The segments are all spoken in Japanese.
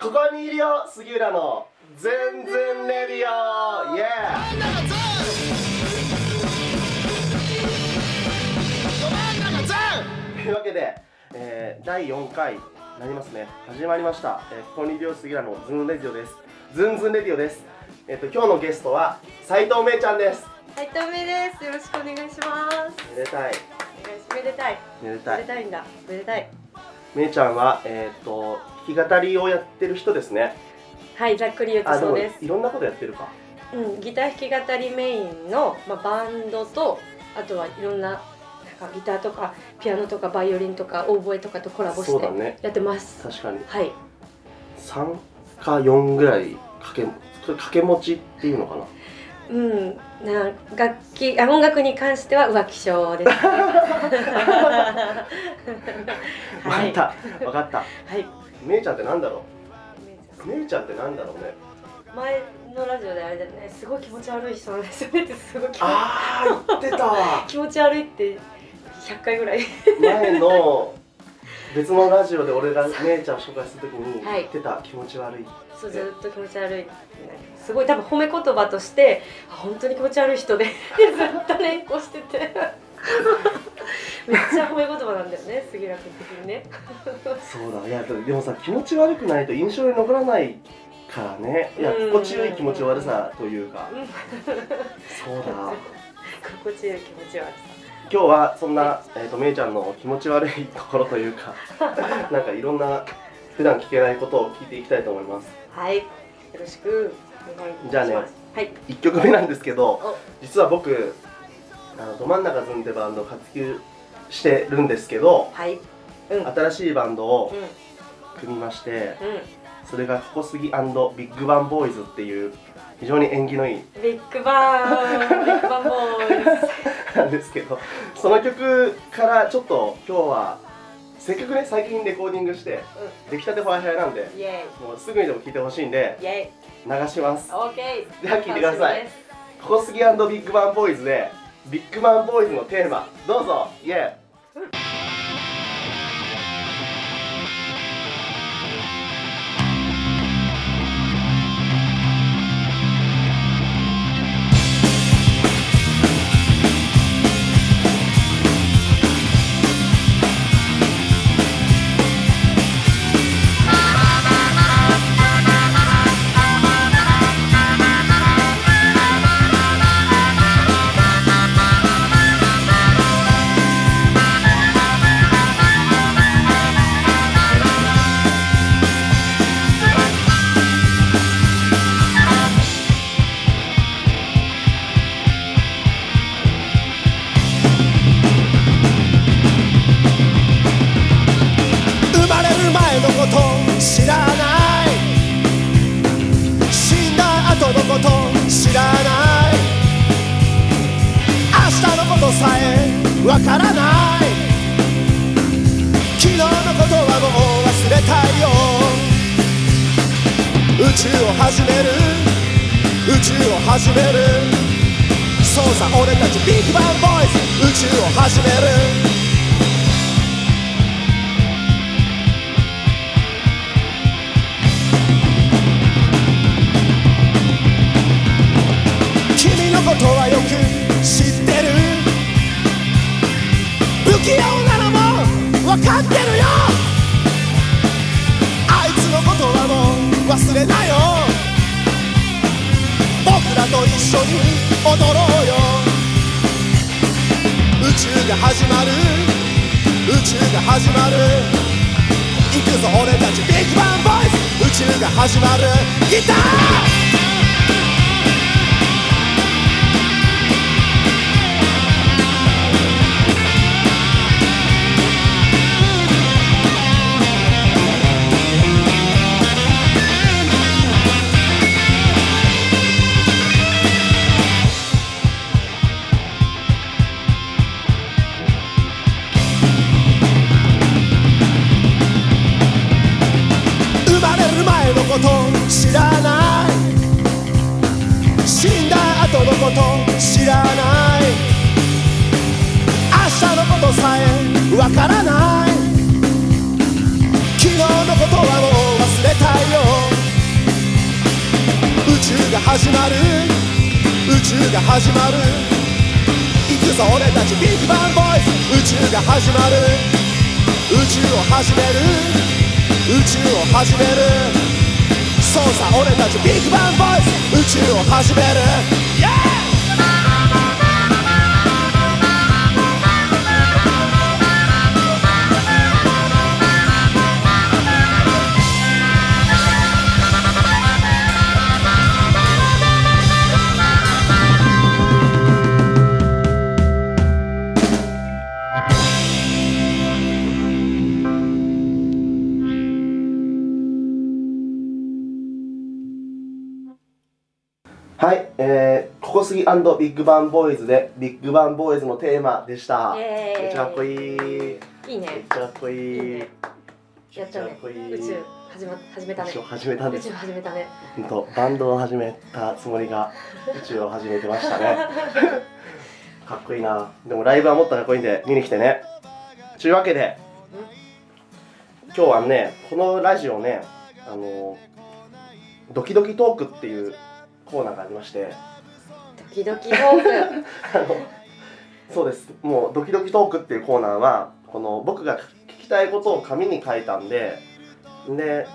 ここにいるよ杉浦の全然レディオイエーというわけで、えー、第4回になりますね始まりました、えー、ここにいるよ杉浦のズンレディオですズンズンレディオですえっ、と今日のゲストは斉藤芽衣ちゃんですはい、とめです。よろしくお願いします。めでたいお願いしめでたい。めでたいめでたいんだ。めでたい。めいちゃんはえっ、と弾き語りをやってる人ですねはい、ざっくり言うとそうです。いろんなことやってるかうん、ギター弾き語りメインの、まあ、バンドと、あとはいろんな。なんかギターとかピアノとかバイオリンとかオーボエとかとコラボしてやってます。確かにはい、3か4ぐらい掛け掛け持ちっていうのかなうん、な楽器あ音楽に関しては浮気症です。はい、分かった。分かった。はい。めいちゃんってなんだろう？めいちゃんってなんだろうね？前のラジオであれだよね、すごい気持ち悪い人なんですよねってすごいああ言ってた。わ 気持ち悪いって100回ぐらい。前の別のラジオで俺がめいちゃんを紹介するときにはい。言ってた気持ち悪いそうずっと気持ち悪いってすごい。多分褒め言葉としてあ本当に気持ち悪い人で ずっと連呼してて。めっちゃ褒め言葉なんだよね杉浦君的にね。そうだ。いやでもさ気持ち悪くないと印象に残らないからね。いやうん。心地よい気持ち悪さというか。うん。そうだ。心地よい気持ち悪さ。今日はそんな、えー、とめいちゃんの気持ち悪いところというかなんかいろんな普段聞けないことを聞いていきたいと思います。はい。よろしくじゃあねはい。1曲目なんですけどお。実は僕あのど真ん中ずんでバンドを活休してるんですけどはい。うん。うん新しいバンドをう組みましてん。それがココスギビッグバンボーイズっていう非常に縁起のいいビッグバーンビッグバンボーイズ。なんですけどその曲からちょっと今日はせっかくね最近レコーディングして出来たてほやほやなんでもうすぐにでも聴いてほしいんでイイ。エ流します。イオーケーでは聴いてください。ココスギビッグバンボーイズでビッグバンボーイズのテーマ。どうぞイエ生昨日のことはもう忘れたいよ。宇宙を始める。宇宙を始める。そうさ俺たちビッグバンボーイズ宇宙を始める。君のことはよく知ってる。不器用な分かってるよ。あいつのことはもう忘れなよ。僕らと一緒に踊ろうよ。宇宙が始まる。宇宙が始まる。行くぞ俺たち。ビッグバンボイズ宇宙が始まる。ギター後のこと知らない。明日のことさえわからない。昨日のことはもう忘れたいよ。宇宙が始まる。宇宙が始まる。行くぞ俺たち。ビッグバンボーイズ宇宙が始まる。宇宙を始める。宇宙を始める。そうさ俺たち。ビッグバンボーイズ宇宙を始める。はい、えー、ココスギビッグバンボーイズでビッグバンボーイズのテーマでした。めっちゃかっこいい。めっいいねちゃかっこいい。いいねやったねめっちゃかっこいい宇宙始ま始めたね宇宙を始めたんです宇宙。始めたね本当バンドを始めたつもりが宇宙を始めてましたね。かっこいいな。でもライブはもっとかっこいいんで見に来てね。というわけで、今日はねこのラジオねあのドキドキトークっていうコーナーがありまして。ドキドキトーク。あのそうです。もう「ドキドキトーク」っていうコーナーはこの僕が聞きたいことを紙に書いたんでで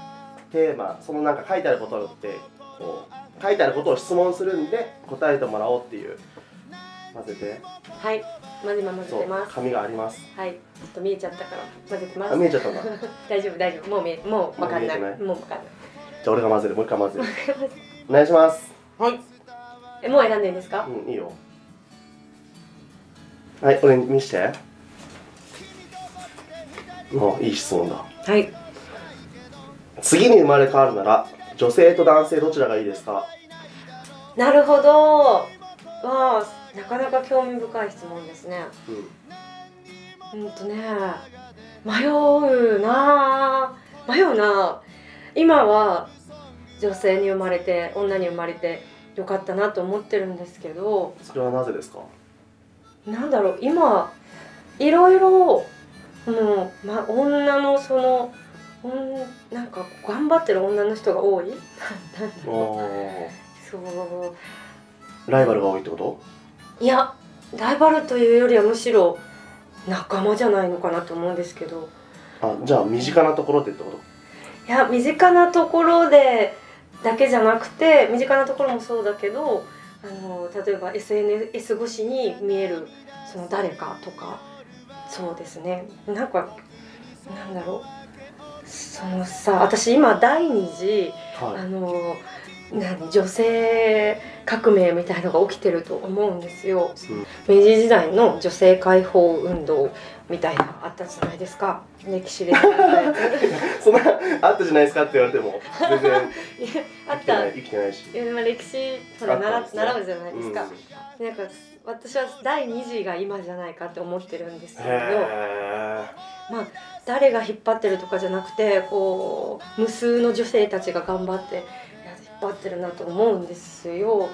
テーマそのなんか書いてあることってこう書いてあることを質問するんで答えてもらおうっていう混ぜて。はい。まず今混ぜてます。紙があります。はい。ちょっと見えちゃったから混ぜてまあす見えちゃったんだ。じ ゃ大丈夫大丈夫。もう見えもうわかんない。もう見えてない。もうわかんない。あ俺が混ぜる。もう一回混ぜる。お願いします。はいえもう選んでいいんですか？うんいいよ。はい俺に見して。もういい質問だ。はい。次に生まれ変わるなら女性と男性どちらがいいですか？なるほど。わあなかなか興味深い質問ですね。うん。うんとね。迷うなあ。迷うなあ。今は女性に生まれて女に生まれてよかったなと思ってるんですけどそれはなぜですか？なんだろう今いろいろもう、ま、女のそのなんか頑張ってる女の人が多い。そう。ライバルが多いってこと？いやライバルというよりはむしろ仲間じゃないのかなと思うんですけど。あじゃあ身近なところでってこと？いや身近なところでだけじゃなくて身近なところもそうだけどあの例えば SNS 越しに見えるその誰かとかそうですね。なんかなんだろう。そのさ私今第二次あはい。の何女性革命みたいのが起きてると思うんですよ、明治時代の女性解放運動みたいなあったじゃないですか。歴史で。そんなあったじゃないですかって言われても全然 あってたない生きてないし。いやまあ歴史ほら習習うじゃないですか、なんか私は第二次が今じゃないかって思ってるんですけうん、れどへ誰が引っ張ってるとかじゃなくてこう無数の女性たちが頑張って引っ張ってるなと思うんですよ。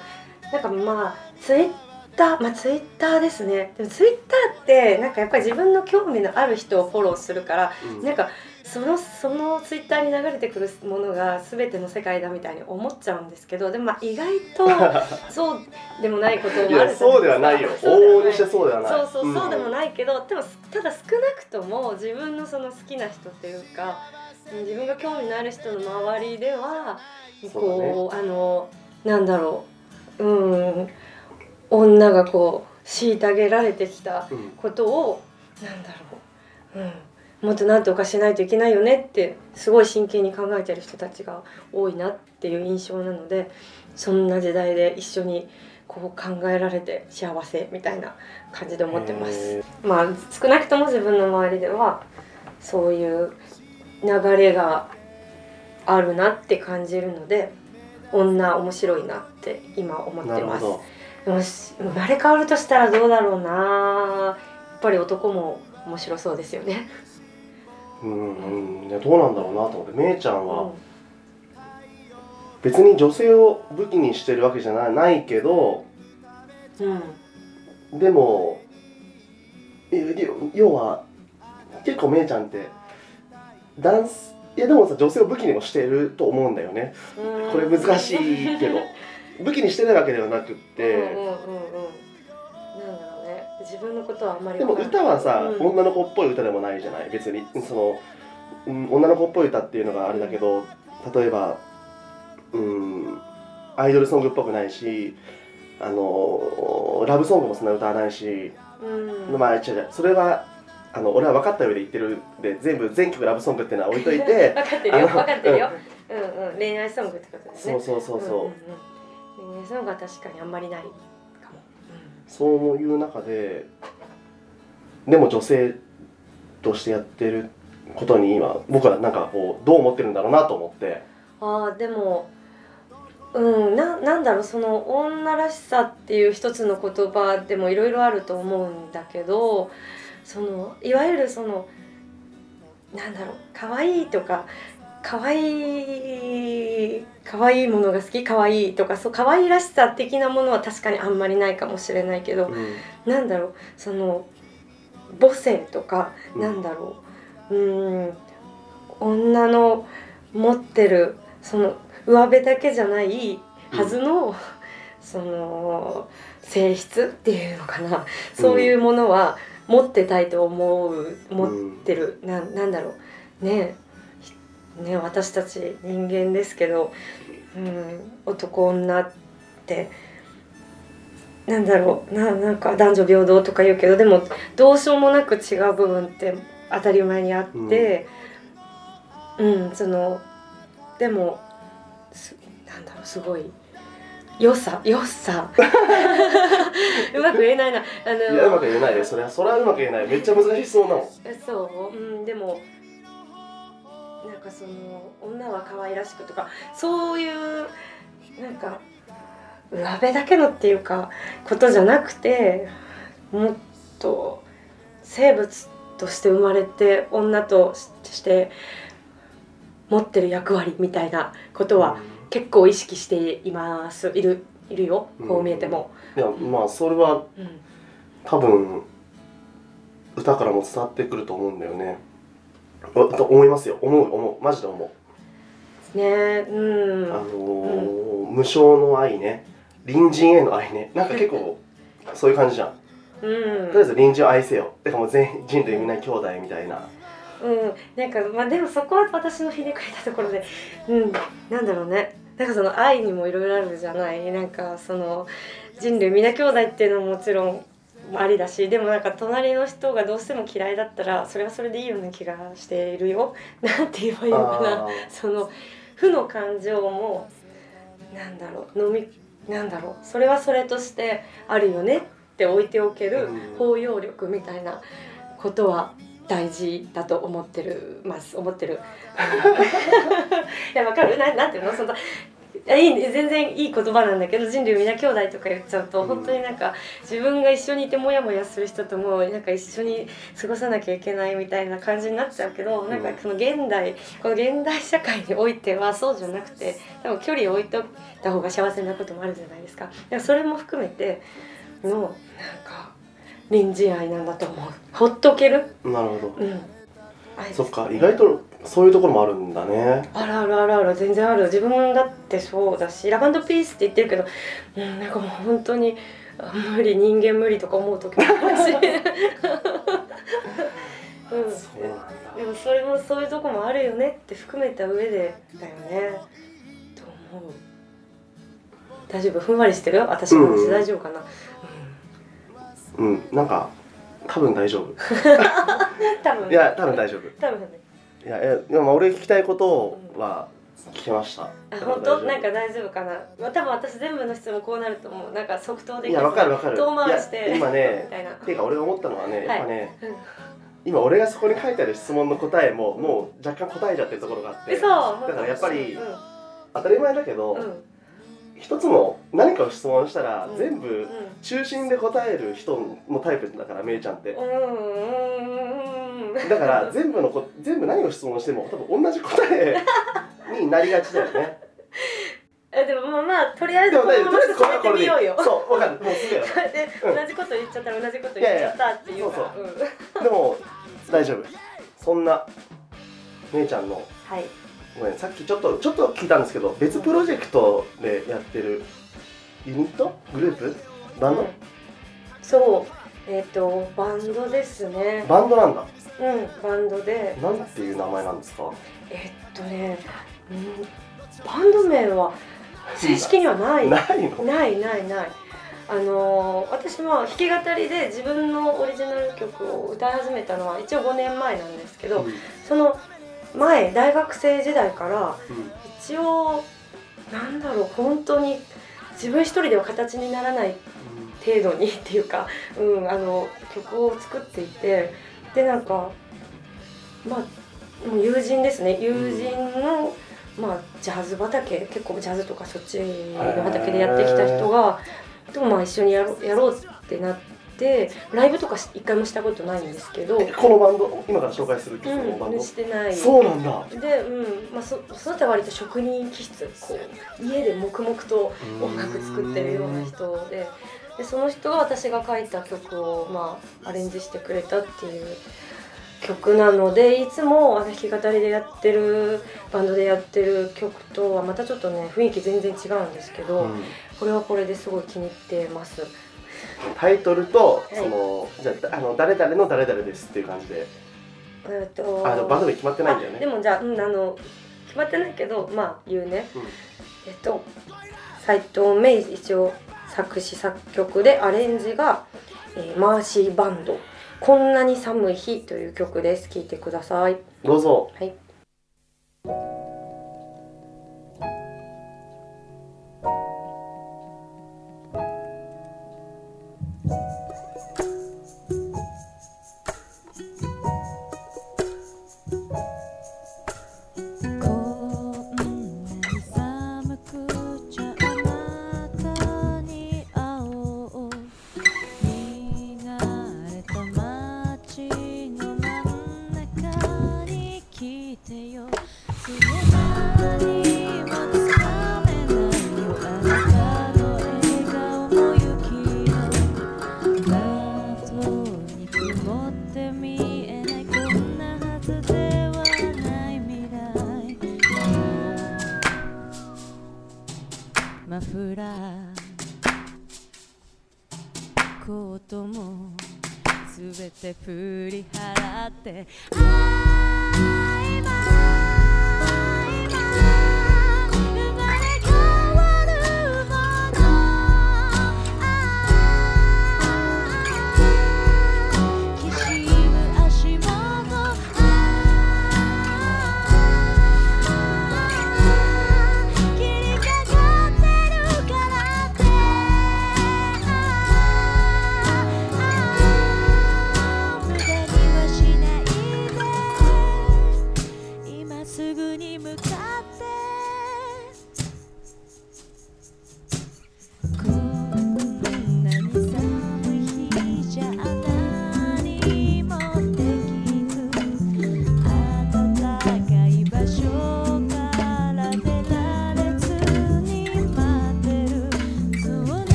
なんかまあツイッターまあツイッターですね。でもツイッターってなんかやっぱり自分の興味のある人をフォローするからーうん。なんかそのそのツイッターに流れてくるものが全ての世界だみたいに思っちゃうんですけどでもまあ意外と そうでもないこともあるじゃないですか。いやそうではないよ。往々にしてそうではない。そうそうそうでもい、ないけど、でもただ少なくとも自分のその好きな人っていうか自分が興味のある人の周りではこうあのなんだろう。うん女がこう虐げられてきたうん。うんことをなんだろう、うん、もっとなんとかしないといけないよねってすごい真剣に考えてる人たちが多いなっていう印象なのでそんな時代で一緒にこう考えられて幸せみたいな感じで思ってます。へまあ少なくとも自分の周りではそういう流れがあるなって感じるので女面白いなって今思ーってます。なるほどもし生まれ変わるとしたらどうだろうな。やっぱり男も面白そうですよね。うんうんいやどうなんだろうなと思って。めいちゃんはうん。別に女性を武器にしてるわけじゃないないけどうん。でも要は結構めいちゃんってダンスいやでもさ女性を武器にもしてると思うんだよね。これ難しいけど武器にしてないわけではなくって、うんうんうんうん。なんだろうね。自分のことはあんまりでも歌はさ、うん。女の子っぽい歌でもないじゃない？別にその、うん、女の子っぽい歌っていうのがあれだけど例えばうんアイドルソングっぽくないしあのラブソングもそんな歌わないし、うん。まあ違う違う。それはあの俺は分かった上で言ってるんで全部全曲ラブソングっていうのは置いといて 分かってるよ。分かってるよ。うん。うん恋愛ソングってことだよね。そうそうそうそう、んんうん恋愛ソングは確かにあんまりないかも、そういう中ででも女性としてやってることに今僕はなんかこうどう思ってるんだろうなと思って。ああでもうんななんだろうその女らしさっていう一つの言葉でもいろいろあると思うんだけどそのいわゆるそのなんだろう可愛いとか可愛い可愛いものが好き可愛いとかそう可愛らしさ的なものは確かにあんまりないかもしれないけど、うん。なんだろうその母性とか、うん。なんだろううーん女の持ってるその上辺だけじゃないはずの、その性質っていうのかな。そういうものは持ってたいと思う持ってる、ななんだろう。ねえね私たち人間ですけど、うん、男女ってなんだろうななんか男女平等とか言うけどでもどうしようもなく違う部分って当たり前にあって、うん。そのでもすなんだろうすごい良さ良さ。うまく言えないな。あのいやうまく言えないよそれはそれはうまく言えない。めっちゃ難しい質問だもん。えそう？うんでもなんかその女は可愛らしくとかそういうなんか上辺だけのっていうかことじゃなくてもっと生物として生まれて女として持ってる役割みたいなことは結構意識しています。いるいるよ。こう見えても。いやまあそれはうん。多分歌からも伝わってくると思うんだよね。おと思いますよ。思う思う。マジで思う、ねうん。あのー無償の愛ね。隣人への愛ね。なんか結構そういう感じじゃん。うん。とりあえず隣人を愛せよ。てかもう全人類みんな兄弟みたいな。うん、なんかまあでもそこは私のひねくれたところで、うん、なんだろうね。なんかその愛にもいろいろあるじゃない。なんかその人類みんな兄弟っていうのももちろんありだしでもなんか隣の人がどうしても嫌いだったらそれはそれでいいような気がしているよ。なんて言えばいいのかな。その負の感情もなんだろう飲みなんだろう。それはそれとしてあるよねって置いておけるうん。包容力みたいなことは大事だと思ってるます思ってる。いやわかる？ななんていうの？そのいやいい全然いい言葉なんだけど人類みんな兄弟とか言っちゃうと、うん本当になんか自分が一緒にいてモヤモヤする人ともなんか一緒に過ごさなきゃいけないみたいな感じになっちゃうけど、なんかその現代この現代社会においてはそうじゃなくて多分距離を置いといた方が幸せなこともあるじゃないですか。だからそれも含めてのなんか隣人愛なんだと思う。ほっとける。なるほどうん。愛そっか意外とそういうところもあるんだね。あるあるあるある全然ある。自分だってそうだしラバンドピースって言ってるけど、うん、なんかもう本当にあ無理人間無理とか思う時もあるし、うん、そうなんだ。でもそれもそういうとこもあるよねって含めた上でだよね。と思う。大丈夫？ふんわりしてる？私の話うん大丈夫かな、うんなんか 多分大丈夫。多分。いや多分大丈夫。多分。ねいやいやでもまあ俺聞きたいことは聞きました、あだから本当？なんか大丈夫かな？まあ多分私全部の質問こうなると思う。なんか即答でいやわかるわかる。遠回りして。今ねみたいな。ていうか俺が思ったのはねやっぱね、うん今俺がそこに書いてある質問の答えももう若干答えちゃってるところがあって。嘘。だからやっぱりうん。当たり前だけど、うん一つの何かを質問したら、うん。全部中心で答える人のタイプだからめいちゃんって。だから全部のこ全部何を質問しても多分同じ答えになりがちだよね。えでもまあまあとりあえずこのまま進めてみようよ。そうわかる。もうすぐよ でうん。同じこと言っちゃったら同じこと言っちゃったっていうか。でも大丈夫。そんなめいちゃんのはいごめんさっきちょっとちょっと聞いたんですけど別プロジェクトでやってるユニット？グループ？バンド、うんそうえっ、とバンドですね。バンドなんだ。うんバンドで。なんていう名前なんですか？えっとね、うん、バンド名は正式にはない。ないの？ないないない。あのー私も弾き語りで自分のオリジナル曲を歌い始めたのは一応5年前なんですけど、うん。その前大学生時代からうん。一応なんだろう本当に自分一人では形にならない程度にっていうか、うん、あの曲を作っていてでなんかまあもう友人ですね。友人の、まあ、ジャズ畑結構ジャズとかそっちの畑でやってきた人がとまあ一緒にやろうやろうってなってライブとかし一回もしたことないんですけど、このバンド今から紹介する曲のバンうん、ド、してない。そうなんだ。で、うんまあ、そその人は割と職人気質。こう家で黙々と音楽作ってるような人で。でその人が私が書いた曲を、まあ、アレンジしてくれたっていう曲なのでいつも弾き語りでやってるバンドでやってる曲とはまたちょっとね雰囲気全然違うんですけど、うん。これはこれですごい気に入ってます。タイトルと、い。そのじゃああの誰々の誰々ですっていう感じで。えっとあのバンド名決まってないんだよね。あでもじゃあ,、うん、あの決まってないけどまあ言うね。うん。えっと斉藤芽衣一応作詞作曲でアレンジが、えーマーシーバンド「こんなに寒い日」という曲です。聴いてください。どうぞ。はい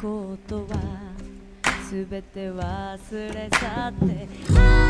ことは全て忘れ去って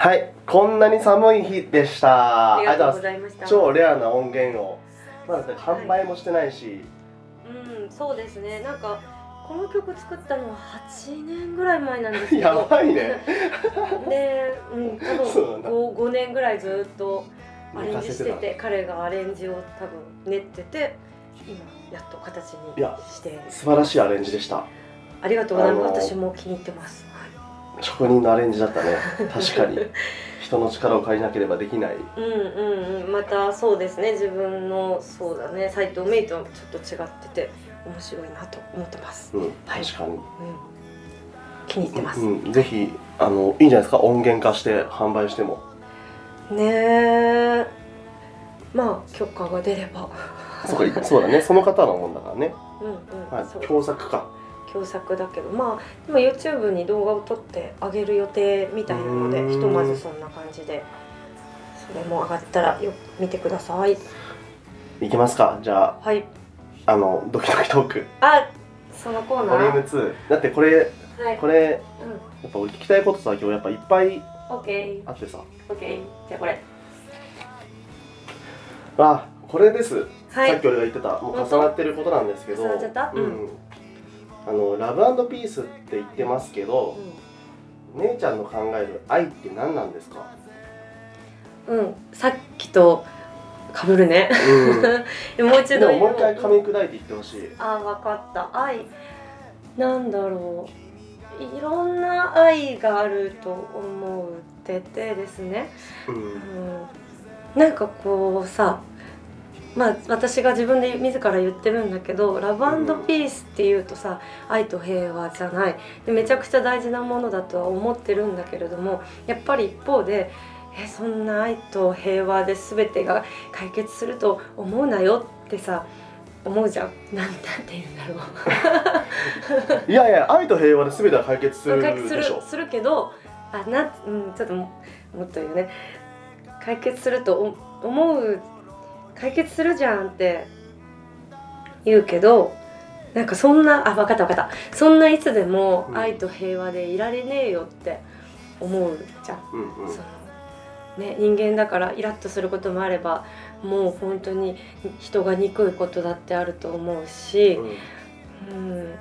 はいこんなに寒い日でした。ありがとうございました。超レアな音源を。まだ販売もしてないし、うんそうですね。なんかこの曲作ったのは8年ぐらい前なんですけ やどばいね。で、うん、多分 5, 5年ぐらいずっとアレンジしてて彼がアレンジを多分練ってて今やっと形にいやして素晴らしいアレンジでした。ありがとうございます、私も気に入ってます、はい職人のアレンジだったね。確かに。人の力を借りなければできない。うんうんうん。またそうですね。自分のそうだね。斎藤メイとはちょっと違ってて面白いなと思ってます、うん、はい。確かに、うん、気に入ってます、うん、ぜひあのいいんじゃないですか？音源化して販売しても。ねえ。まあ許可が出れば。そうか。そうだね。その方のもんだからね、うんうん、はい。そう、共作か共作だけどまあでも YouTube に動画を撮ってあげる予定みたいなのでひとまずそんな感じでそれも上がったらよ見てください。いきますか？じゃはい。ああのドキドキトーク。あそのコーナボリュームー。2だってこれはい。これうん。やっぱ俺聞きたいことさ今日やっぱいっぱいオッケあってさ。ーオッケーじゃあこれ。あこれです、はい。さっき俺が言ってたもう重なってることなんですけど。重なっちゃった？ううんんあのラブピースって言ってますけど、姉ちゃんの考える愛って何なんですか？うん、うん、さっきとかぶるね。うん。もう一度。でももう一回噛み砕いて言ってほしい。あ分かった。愛。なんだろう。いろんな愛があると思っててですね、うん。うん、なんかこうさまあ私が自分で自ら言ってるんだけどラブピースっていうとさ愛と平和じゃない。でめちゃくちゃ大事なものだとは思ってるんだけれどもやっぱり一方でえそんな愛と平和で全てが解決すると思うなよってさ思うじゃん。なんて言うんだろう。いやいや愛と平和で全ては解決する解決するするけどあな、うん、ちょっとももっと言うね。解決するとお思う解決するじゃんって言うけどなんかそんなあ分かった分かった。そんないつでもうん。愛と平和でいられねえよって思うじゃん。うんうん。そのね、人間だからイラッとすることもあればもう本当に人が憎いことだってあると思うし、うん、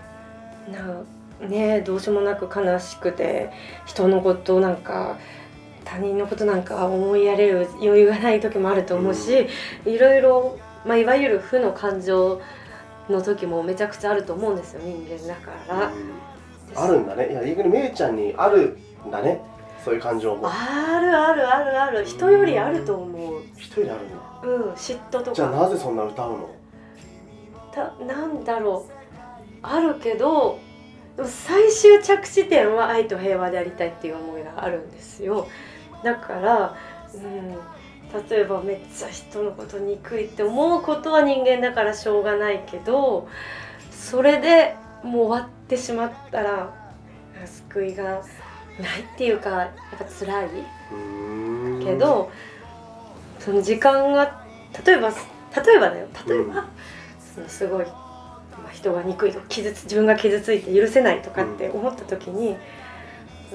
なねどうしようもなく悲しくて人のことなんか他人のことなんか思いやれる余裕がない時もあると思うし、いろいろ、まあ、いわゆる負の感情の時もめちゃくちゃあると思うんですよ人間だから。うん。あるんだね。いや逆にめいちゃんにあるんだね。そういう感情も。あるあるあるある。人よりあると思う。一人であるんだ。うん、嫉妬とじゃあかなぜそんな歌うの？たなんだろう。あるけど最終着地点は愛と平和でありたいっていう思いがあるんですよだから、うん、例えばめっちゃ人のこと憎いって思うことは人間だからしょうがないけどそれでもう終わってしまったら救いがないっていうかやっぱ辛いけど、その時間が例えば例えばだよ。例えば、うんそのすごい、まあ、人が憎いと傷つ自分が傷ついて許せないとかって思った時に、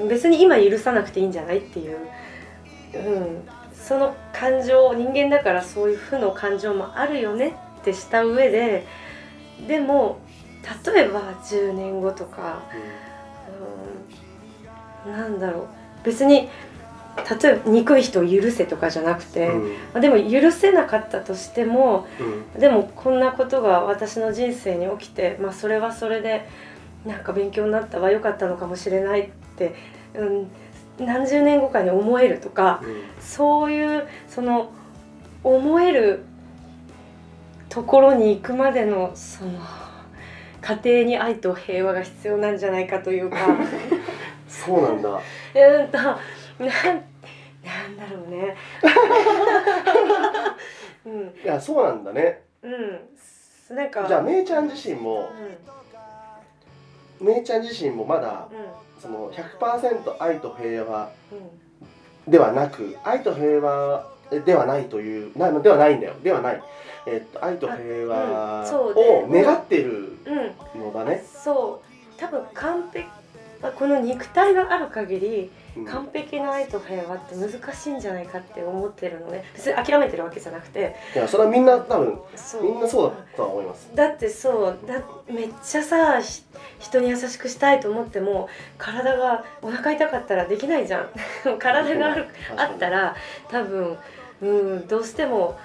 別に今許さなくていいんじゃないっていう、うん、その感情人間だからそういう負の感情もあるよねってした上ででも例えば10年後とか、うん、なんだろう。別に例えば憎い人を許せとかじゃなくて、うん。まあでも許せなかったとしてもうん。でもこんなことが私の人生に起きて、まあ、それはそれでなんか勉強になったわ良かったのかもしれないって、うん、何十年後かに思えるとかそういうその思えるところに行くまでのその家庭に愛と平和が必要なんじゃないかというか。そうなんだ。うんとなんなんだろうね。うん。いやそうなんだね。うん。なんか。じゃあめいちゃん自身もうん。めいちゃん自身もまだうその100%愛と平和ではなく愛と平和ではないというなではないんだよ。ではない、えっと愛と平和を願ってるうん。のだね、そう。多分完璧この肉体がある限りうん。完璧な愛と平和って難しいんじゃないかって思ってるのね。別に諦めてるわけじゃなくて。いやそれはみんな多分みんなそうだとは思います。だってそう。だめっちゃさひ人に優しくしたいと思っても体がお腹痛かったらできないじゃん。体があるあったら多分うんどうしても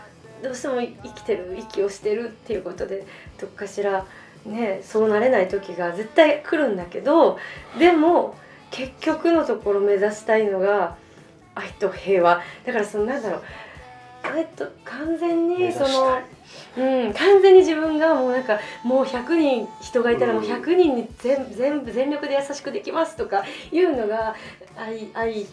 どうしても生きてる息をしてるっていうことでどっかしらねそうなれない時が絶対来るんだけどでも結局のところ目指したいのが愛と平和。だからそのなんだろうえっと完全にそのうん、完全に自分がもうなんかもう100人人がいたらもううん100人に全全部全力で優しくできますとかいうのが愛愛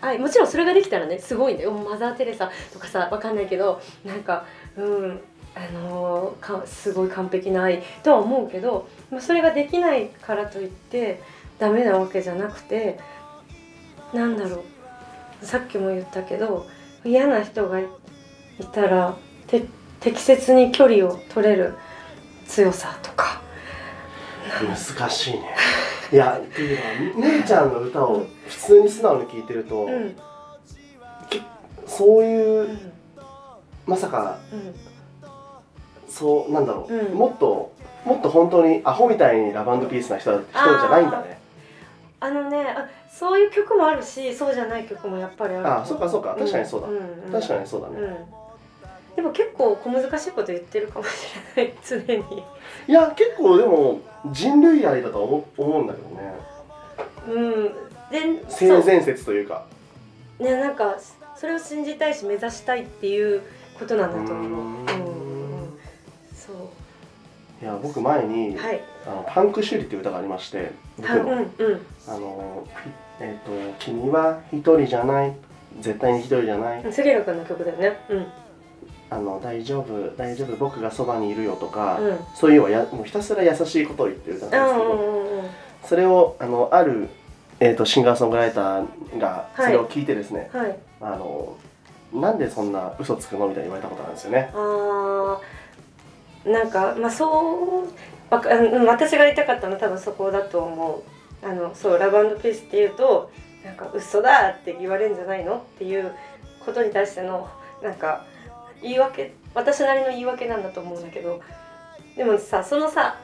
愛もちろんそれができたらねすごいんだよ。マザー・テレサとかさわかんないけどなんかうんあのーかすごい完璧な愛とは思うけど、まあ、それができないからといってダメなわけじゃなくてなんだろう。さっきも言ったけど嫌な人がいたらて適切に距離を取れる強さとか。難しいね。いやっていうのは姉ちゃんの歌を普通に素直に聴いてると、うん。そういううん。まさかうん。そうなんだろう、うん。もっともっと本当にアホみたいにラブピースな人人じゃないんだね。あのねあそういう曲もあるしそうじゃない曲もやっぱりあるあそうかそうか。確かにそうだ、んん。確かにそうだね、うんでも結構小難しいこと言ってるかもしれない常に。いや結構でも人類愛だと思う思うんだけどね。うん。で性善説というか。ねなんかそれを信じたいし目指したいっていうことなんだと思う。うーん。そう。いや僕前に、はい。あのパンク修理っていう歌がありまして僕はうんの、うん。あのひえっ、と「君は一人じゃない。絶対に一人じゃない」杉浦君の曲だよね。うんあの「大丈夫大丈夫僕がそばにいるよ」とか、うん。そういうはやもうひたすら優しいことを言ってる歌あなんですけど、それをあのある、えー、とシンガーソングライターがはい。それを聞いてですね、はい。あのなんでそんな嘘つくのみたいに言われたことなんですよね。あーなんかまあそう私が言いたかったのは多分そこだと思う。あのそうラブピースっていうとなんか嘘だって言われるんじゃないのっていうことに対してのなんか言い訳私なりの言い訳なんだと思うんだけど。でもさそのさ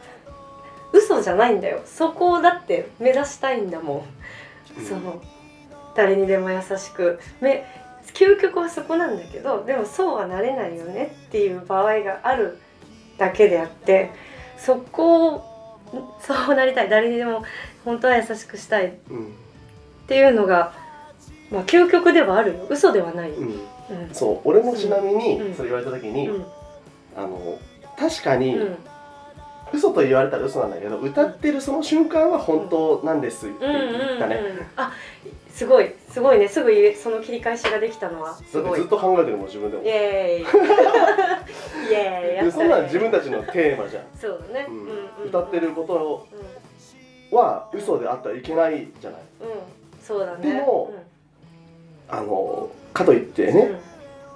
嘘じゃないんだよ。そこをだって目指したいんだもん、うん。その誰にでも優しく。め究極はそこなんだけどでもそうはなれないよねっていう場合があるだけであってそこをそうなりたい。誰にでも本当は優しくしたい。っうん。ていうのが、まあ、究極ではあるよ。嘘ではない。うんそう俺もちなみにうん。それ言われた時に、うん。あの確かに、うん。嘘と言われたら嘘なんだけど歌ってるその瞬間は本当なんですってうんうん言ったね、うんあすごい。すごいね。すぐその切り返しができたのは。すごい。ずっと考えてるもん自分でも。イエーイ。イエーイ。やったね。でそんなん自分たちのテーマじゃん、そうだね、うん。うんうん歌ってることうは嘘であってはいけないじゃない。ん、うん、そうだね。でもあのかといってね、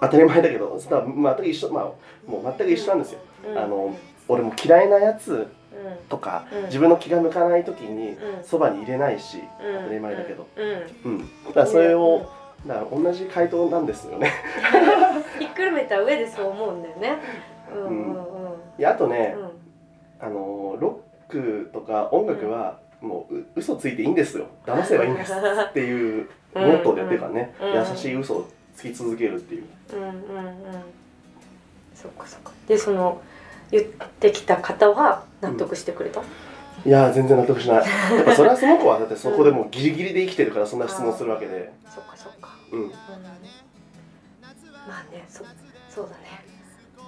当たり前だけどさ全く一緒まあもう全く一緒なんですよ、うん、あの俺も嫌いなやつうん。とか、うん。自分の気が向かない時にうん。そばに入れないし、うん。当たり前だけど、うん。うん。だからそれを、だから同じ回答なんですよね。ひっくるめた上でそう思うんだよね。うんうんうん。いやあとね、うん。あのロックとか音楽はもうう嘘ついていいんですよ。騙せばいいんですっていうモットーでやってるからね、うん。優しい嘘をつき続けるっていう。うんうんうんそっかそっか。でその言ってきた方は納得してくれた、いやー全然納得しない。やっぱそれはその子はだってそこでもうギリギリで生きてるからそんな質問するわけで。そっかそっか。うん。うんまあねそそうだね。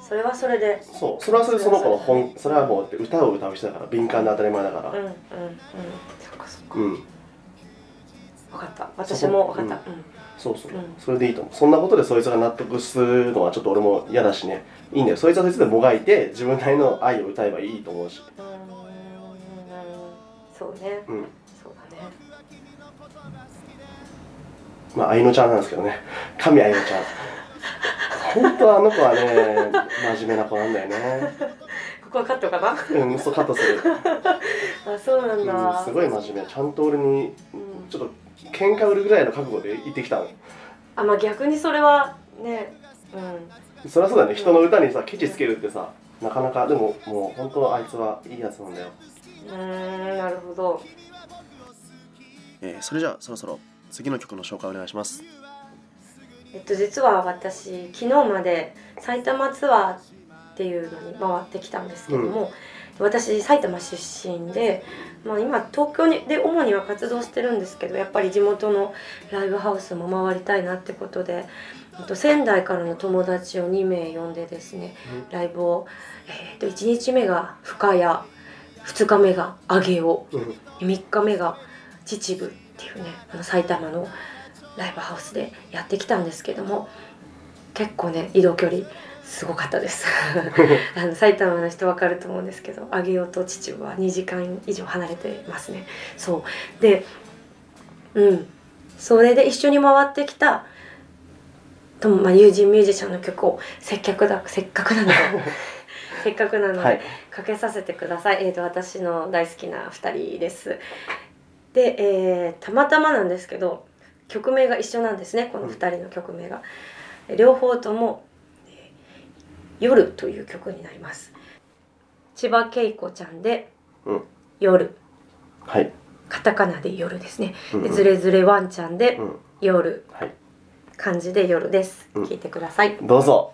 それはそれで。そう。それはそれでその子の本それはもう歌を歌う人だから敏感で当たり前だから。うんうんうん。そっかそっか、うん、分かった。私も分かった、うん。そうそう、うん。それでいいと思う。そんなことでそいつが納得するのはちょっと俺も嫌だしね。いいんだよ。そいつはそいつでもがいて自分なりの愛を歌えばいいと思うし。うーん。そうね。うん。そうだね。まあ愛のちゃんなんですけどね。神愛のちゃん本当はあの子はね真面目な子なんだよね。ここはカットかな？うんそうカットする、あそうなんだ、うん、すごい真面目。ちゃんと俺にうん。ちょっと喧嘩売るぐらいの覚悟で言ってきたの。あまあ逆にそれはねうん。そりゃそうだよね。人の歌にさケチつけるってさなかなかでももう本当あいつはいいやつなんだよ。うーんなるほど。えーそれじゃあそろそろ次の曲の紹介お願いします。えっと実は私昨日まで埼玉ツアーっていうのに回ってきたんですけども、私埼玉出身で、まあ、今東京にで主には活動してるんですけどやっぱり地元のライブハウスも回りたいなってことで、えっと、仙台からの友達を2名呼んでですねライブを、えっと1日目が深谷2日目が上尾うん。3日目が秩父っていうねあの埼玉のライブハウスでやってきたんですけども結構ね移動距離すごかったです。あの埼玉の人分かると思うんですけど上尾と秩父は2時間以上離れてますね。そう。でうん。それで一緒に回ってきたとも、まあ、友人ミュージシャンの曲をせっかくだせっかくなので せっかくなので、はい。かけさせてください。えー、と私の大好きな2人です。で、えーたまたまなんですけど曲名が一緒なんですね。この2人の曲名が。両方とも「えー夜」という曲になります。千葉恵子ちゃんでうん「夜。はい」カタカナで「夜」ですね。うんうん。でズレズレワンちゃんでうん「夜。はい」漢字で「夜」です。うん。聞いてください。どうぞ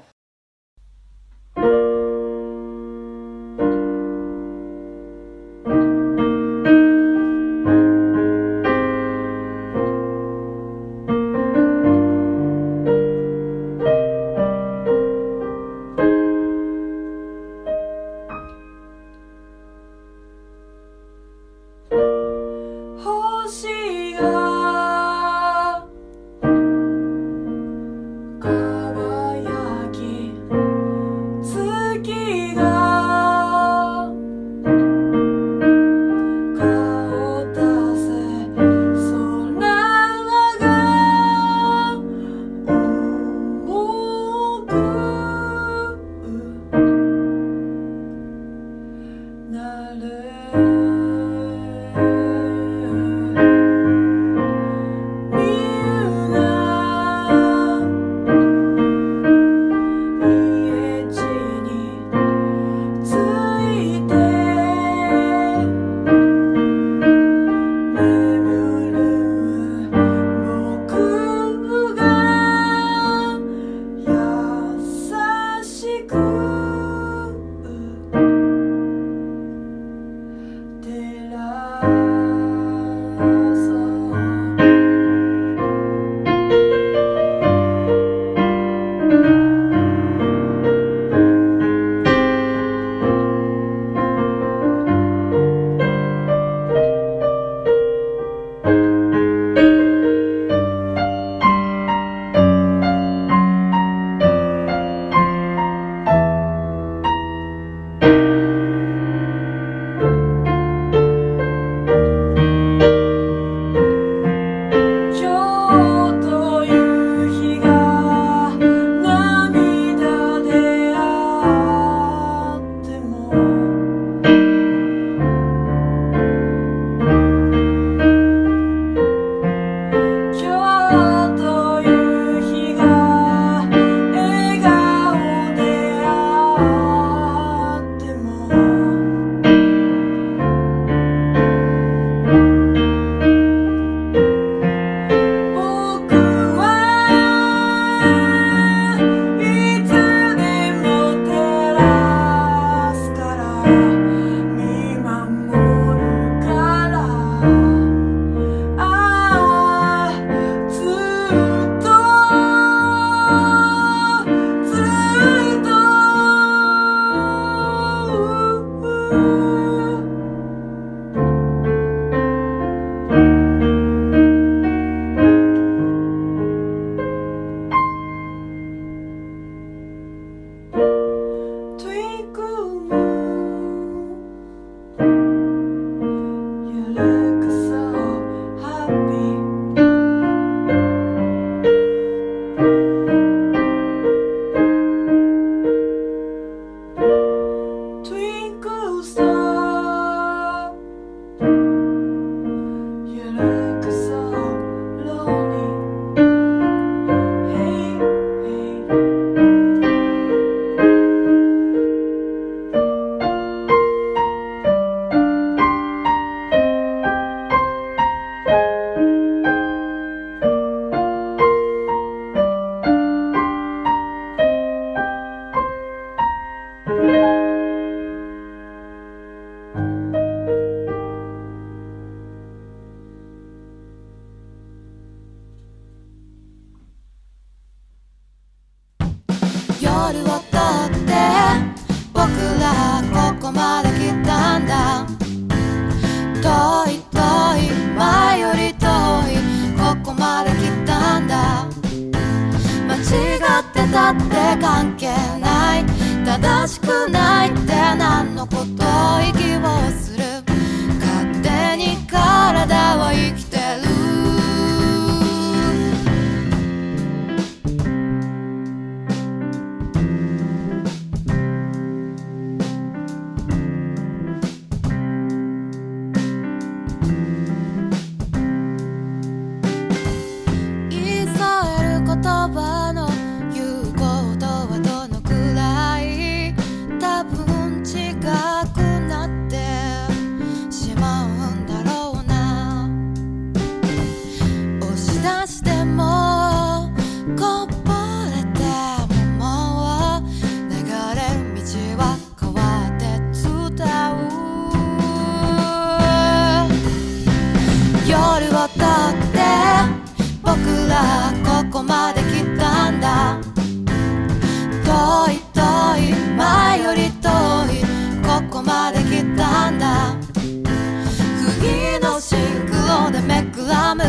らむ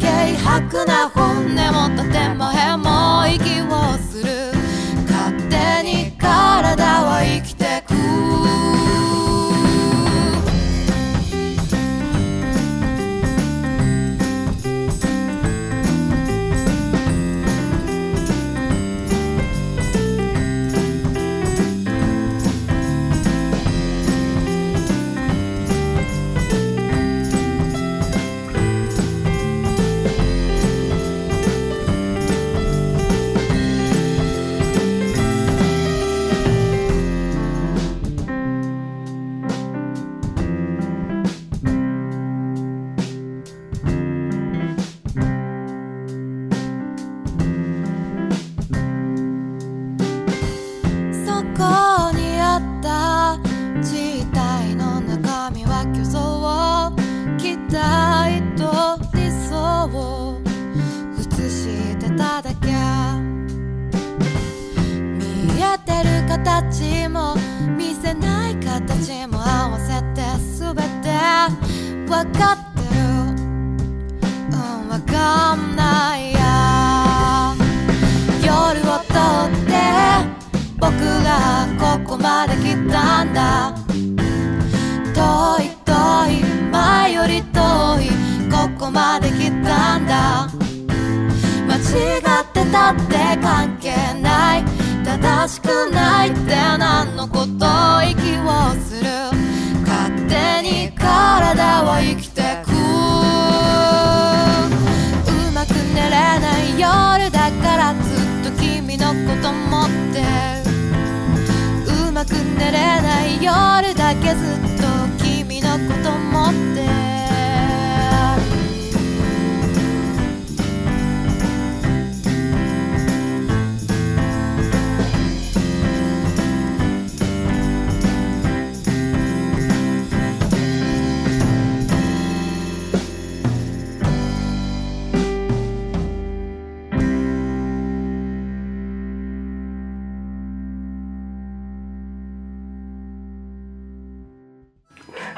軽薄な本音。夜だけずっと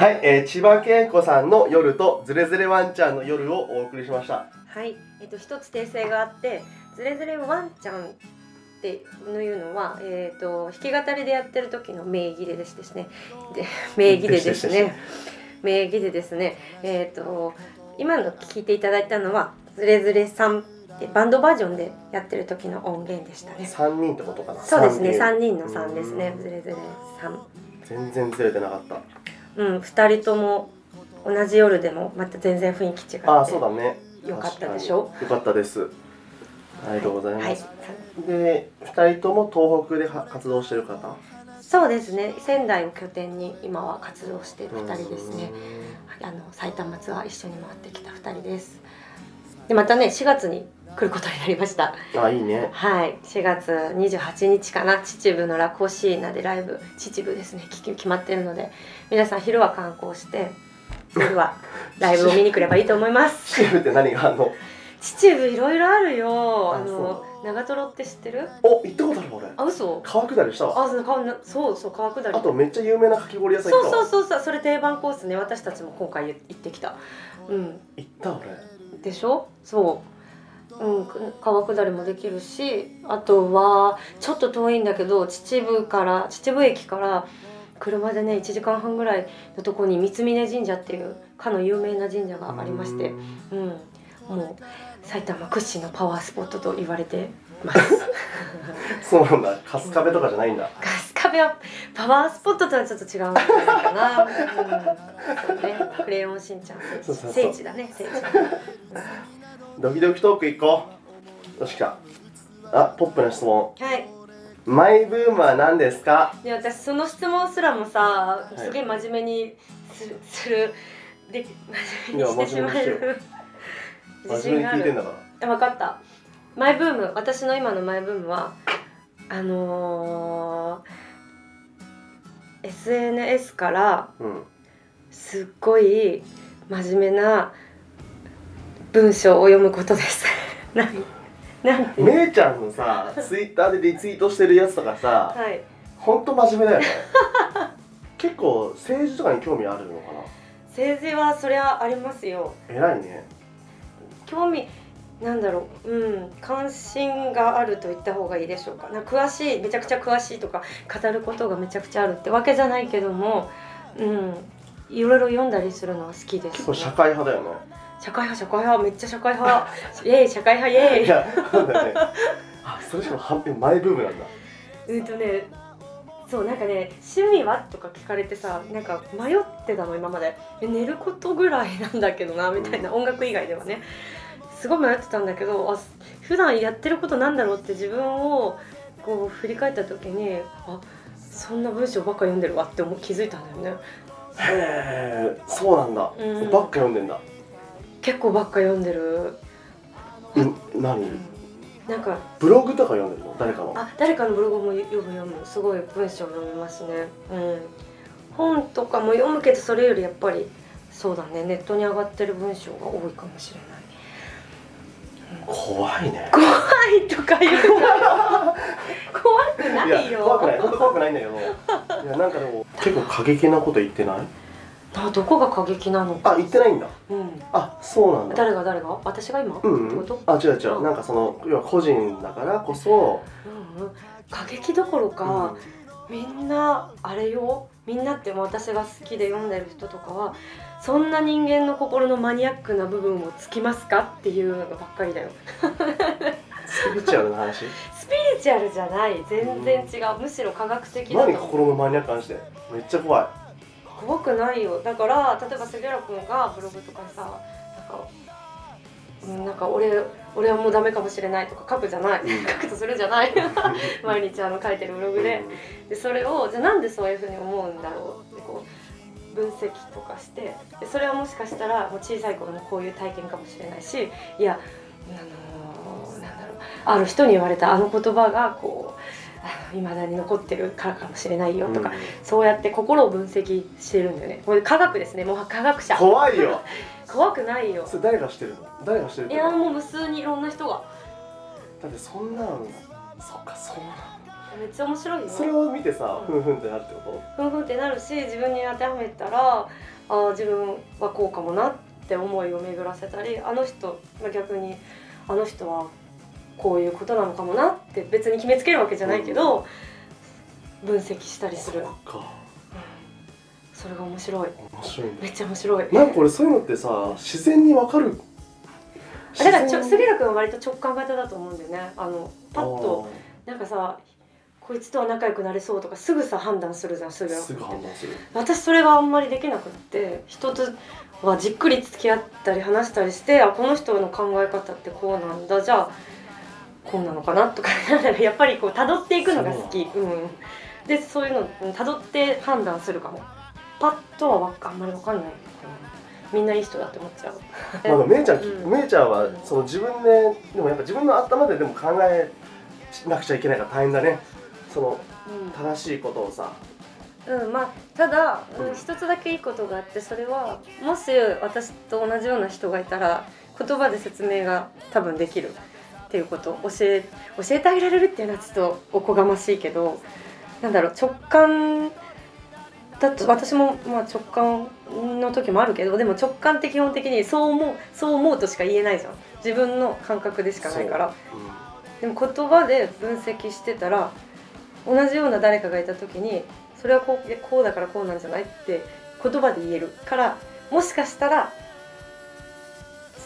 はい、えー千葉健子さんの夜とズレズレワンちゃんの夜をお送りしました。はい、えっと一つ訂正があって、ズレズレワンちゃんっていうのは、えっと弾き語りでやってる時の名義でですね、で名義でですね、名義でですね、えっと今の聞いていただいたのはズレズレさんバンドバージョンでやってる時の音源でしたね。三人ってことかな？そうですね、三三人の三ですね、ズレズレさん。全然ずれてなかった。うん、二人とも同じ夜でもまた全然雰囲気違って。ああ、そうだね。よかったでしょ？よかったです。ありがとうございはいます。。で、二人とも東北では活動してる方？そうですね仙台を拠点に今は活動している2人ですねあの埼玉ツアー一緒に回ってきた2人ですでまたね4月に来ることになりました。うん。あ、いいね。はい。4月28日かな。秩父のラコシーナでライブ。秩父ですね。き決まってるので。皆さん昼は観光して夜は ライブを見に来ればいいと思います。秩父って何があんの？秩父いろいろあるよ。ああの長瀞って知ってる？お行ったことある俺。あ嘘。川下りしたわ。あそう川なそうそう川下り。あとめっちゃ有名なかき氷屋さん行そうそうそうそうそれ定番コースね。私たちも今回行ってきた。うん。行った俺でしょ？そう、うん、く川下りもできるしあとはちょっと遠いんだけど秩父から秩父駅から車でね1時間半ぐらいのとこに三峯神社っていうかの有名な神社がありましてうーん。うんもう埼玉屈指のパワースポットと言われてます。そうなんだ。春日部とかじゃないんだ 壁はパワースポットとはちょっと違うのかな、うん、そうねクレヨンしんちゃん聖地そうそうそう聖地だね聖地ドキドキトーク行こう。よしきた。あポップな質問。はい。マイブームは何ですか？で私その質問すらもさい。すげえ真面目にする,、するで真面目にしてしまえいやる自真面目に聞いてんだからあ分かった。マイブーム私の今のマイブームはあのー SNS からうん。すっごい真面目な文章を読むことです。なんなんてめいちゃんのさツイッターでリツイートしてるやつとかさはい。ほんと真面目だよね。結構政治とかに興味あるのか政治はそりゃありますよ。な偉いね。興味なんだろう。うん。関心があると言った方がいいでしょうか。な詳しいめちゃくちゃ詳しいとか語ることがめちゃくちゃあるってわけじゃないけども。うん。いろいろ読んだりするのは好きです、結構社会派だよね。社会派社会派。めっちゃ社会派。イエーイ社会派イエーイ。いやなんだよね。あそれしかもはマイブームなんだ。うんとねそうなんかね趣味はとか聞かれてさなんか迷ってたの今まで。え寝ることぐらいなんだけどなみたいな、音楽以外ではねすごい迷ってたんだけどあ普段やってることなんだろうって自分をこう振り返った時にあそんな文章ばっか読んでるわって気づいたんだよね。へえそうなんだ、うん。ばっか読んでんだ。結構ばっか読んでる、ん何？なんかブログとか読んでるの？誰かの？あ誰かのブログも読む読む。すごい文章読みますね。うん。本とかも読むけどそれよりやっぱりそうだね。ネットに上がってる文章が多いかもしれない怖いね。怖いとか言う。な 怖くないよ。怖くない本当怖くないんだけど。いやなんかでも結構過激なこと言ってない？あどこが過激なのか。あ言ってないんだ。うん。あそうなんだ。誰が誰が？私が今、うん、うん。ってこと、あ違う違う、うん。なんかその要は個人だからこそ、うんうん、過激どころか、みんなあれよ。みんなって私が好きで読んでる人とかはそんな人間の心のマニアックな部分をつきますかっていうのばっかりだよ。スピリチュアルな話？スピリチュアルじゃない。全然違う、むしろ科学的だと何心のマニアックな話で？めっちゃ怖い。怖くないよ。だから例えば杉浦君がブログとかにさなんか,、うん、なんか俺俺はもうダメかもしれないとか書くじゃない、うん。書くとするじゃない。毎日あの書いてるブログで。でそれをじゃあなんでそういうふうに思うんだろうってこう分析とかしてでそれはもしかしたらもう小さい頃のこういう体験かもしれないしいやあのーなんだろうある人に言われたあの言葉がこういまだに残ってるからかもしれないよとか、うん。そうやって心を分析してるんだよね。これ科学ですね。もう科学者。怖いよ。怖くないよ。それ誰がしてるの？誰がしてるいやもう無数にいろんな人が。だってそんなのそっかそうなめっちゃ面白いよ。のそれを見てさふんふんってなるってこふんふんってなるし自分に当てはめたらあー自分はこうかもなって思いを巡らせたりあの人が逆にあの人はこういうことなのかもなって別に決めつけるわけじゃないけど、分析したりとする、うんそうかそれが面白い。面白いね。めっちゃ面白い。なんか俺そういうのってさ自然にわかる。あだからちょ杉浦君は割と直感型だと思うんだよね。あのパッとなんかさこいつとは仲良くなれそうとかすぐさ判断するじゃんすぐ。浦君って判断する。私それがあんまりできなくって人とはじっくり付き合ったり話したりしてあこの人の考え方ってこうなんだじゃあこうなのかなとかやっぱりこう辿っていくのが好き。うん。でそういうのうん辿って判断するかも。パッとはあんまりわかんないかな。みんないい人だって思っちゃう。まあめいちゃん、うん。めいちゃんはうんその自分ででもやっぱ自分の頭ででも考えなくちゃいけないから大変だねそのうん。正しいことをさ。うん、まあただ、うんうん。一つだけいいことがあってそれはもし私と同じような人がいたら言葉で説明が多分できるっていうことを教え教えてあげられるっていうのはちょっとおこがましいけどなんだろう直感だと私もまあ直感の時もあるけどでも直感って基本的にそう思うそう思うとしか言えないじゃん。自分の感覚でしかないから。でも言葉で分析してたら同じような誰かがいた時にそれはこうこうだからこうなんじゃないって言葉で言えるからもしかしたら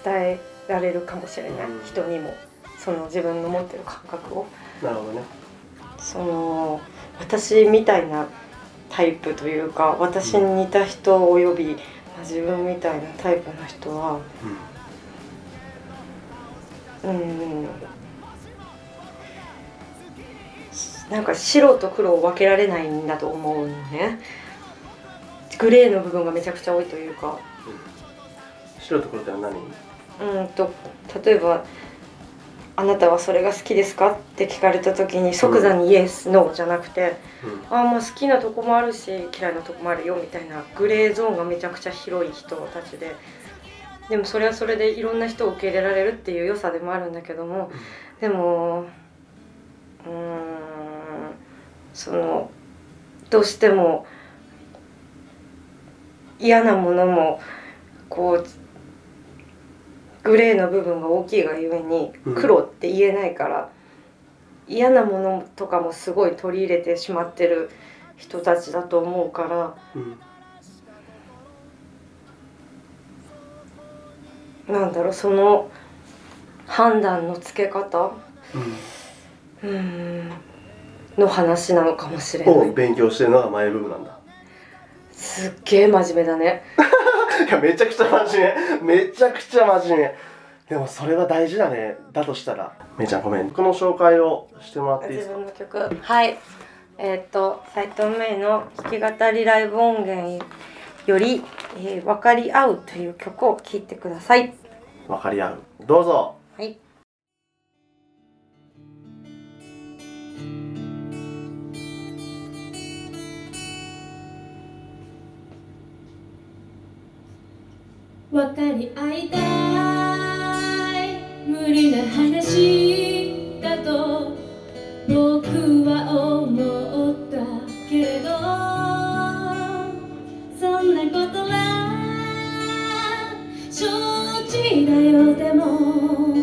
伝えられるかもしれない、うん。人にも。その自分の持ってる感覚を。うんなるほどね。その私みたいなタイプというか私に似た人および、まあ自分みたいなタイプの人はうんなんか白と黒を分けられないんだと思うのね。グレーの部分がめちゃくちゃ多いというか。白と黒って何？うんと例えば「あなたはそれが好きですか?」って聞かれた時に即座に「イエス」「ノー」じゃなくてうん。ああもう好きなとこもあるし嫌いなとこもあるよみたいなグレーゾーンがめちゃくちゃ広い人たちで。でもそれはそれでいろんな人を受け入れられるっていう良さでもあるんだけどもでもうーんそのどうしても嫌なものもこうグレーの部分が大きいがゆえにうん。黒って言えないから、嫌なものとかもすごい取り入れてしまってる人たちだと思うからうん。なんだろうその判断のつけ方？うんの話なのかもしれない。を勉強してるのがマイブームなんだ。すっげえ真面目だね。いやめちゃくちゃ真面目。めちゃくちゃ真面目。でもそれは大事だね。だとしたら。めいちゃんごめん。この紹介をしてもらっていいですか？自分の曲。はい。えーっと斉藤芽衣の弾き語りライブ音源より「えー分かり合う」という曲を聴いてください。分かり合う。どうぞ分かり合いたい。無理な話だと僕は思ったけれどそんなことは承知だよ。でも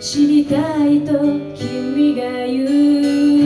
知りたいと君が言う。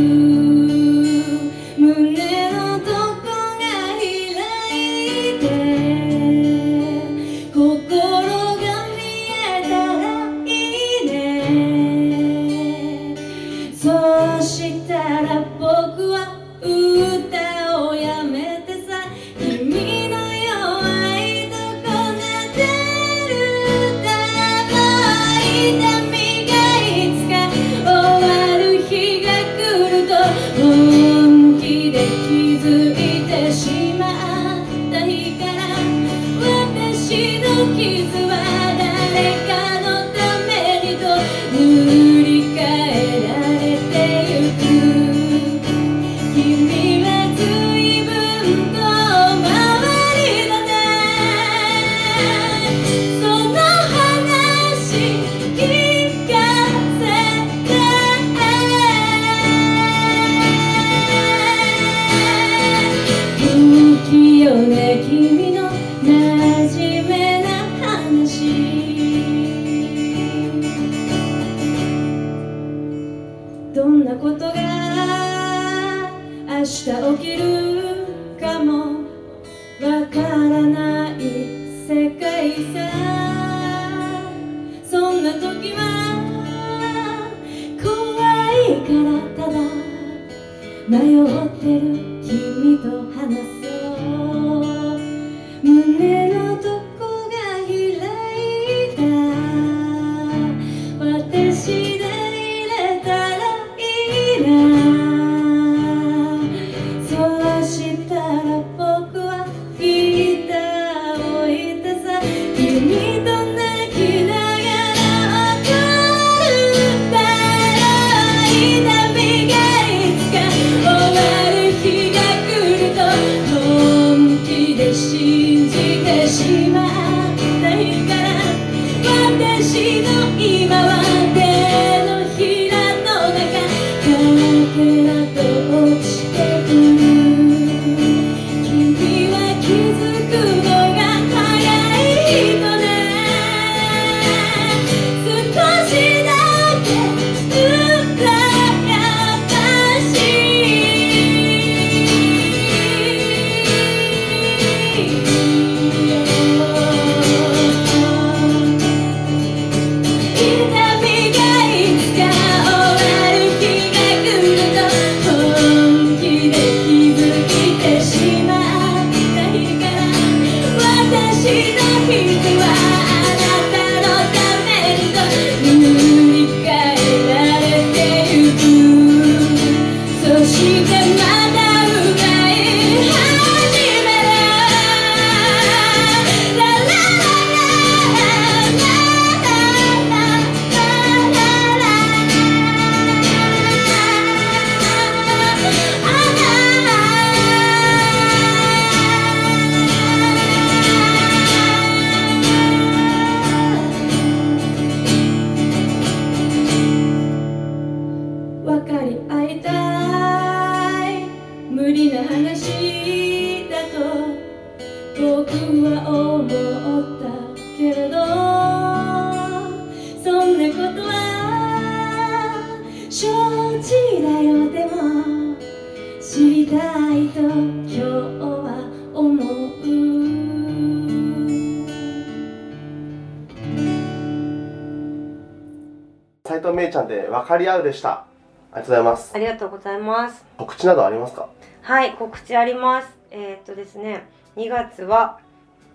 り合うでした。ありがとうございます。ありがとうございます。告知などありますか？はい告知あります。えー、っとですね2月は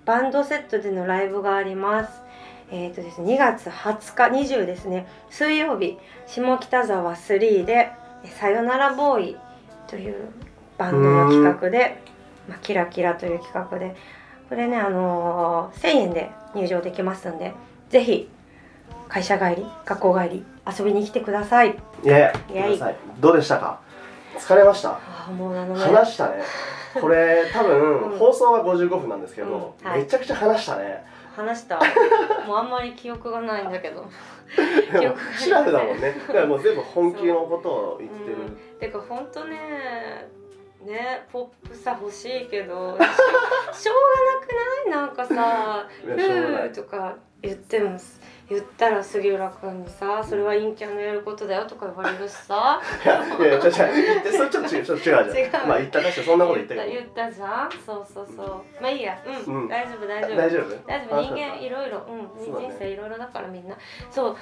バンドセットでのライブがあります。えー、っとですね2月20日20ですね水曜日下北沢3で「さよならボーイ」というバンドの企画で「まあ、キラキラ」という企画でこれねあのー1000円で入場できますんでぜひ会社帰り学校帰り遊びに来てください。イエイ。ください。どうでしたか？疲れました？あーもうあのね。話したね。これ多分、うん。放送は55分なんですけど、うん。はい。めちゃくちゃ話したね。話した？もうあんまり記憶がないんだけど。記憶がシラフだもんね。だからもう全部本気のことを言ってる、てかほんとねねポップさ欲しいけどししょうがなくない？なんかさ「いやしょうがない。ふー」とか言っても言ったら杉浦君にさ「それは陰キャのやることだよ」とか言われるしさ。いやいやちょちょ言ってそれちょっと違うちょっと違うじゃん。違う。まあ言ったかしてそんなこと言ったけ言ったじゃん。そうそうそう。まあいいや。うん、うん。大丈夫大丈夫。ど大丈夫？大丈夫。人間いろいろ。うん。人生いろいろだからみんな。そう。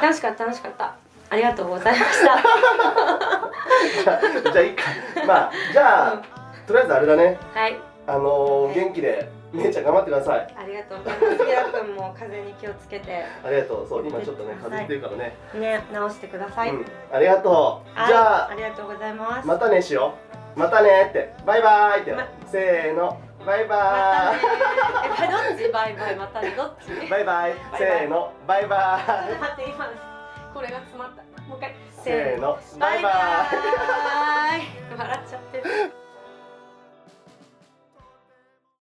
楽しかった楽しかった。ありがとうございました。じゃあじゃあいいかまあじゃあ、とりあえずあれだね。はい。あのー元気でめいちゃん頑張ってください。ありがとう杉浦君も風邪に気をつけて。ありがとう。そう今ちょっとね風邪ひいてるからね、ね直してください、うん。ありがとう、はい。じゃあありがとうございます。またねしよう。またねって。バイバイって、ませーの。バイまたバね。えどっち？バイバイ。またねどっち？イバイ。バイせーの。バイバイ。待って今これが詰まった。もう一回。せーの。バイバイ。バイバイ。笑っちゃってる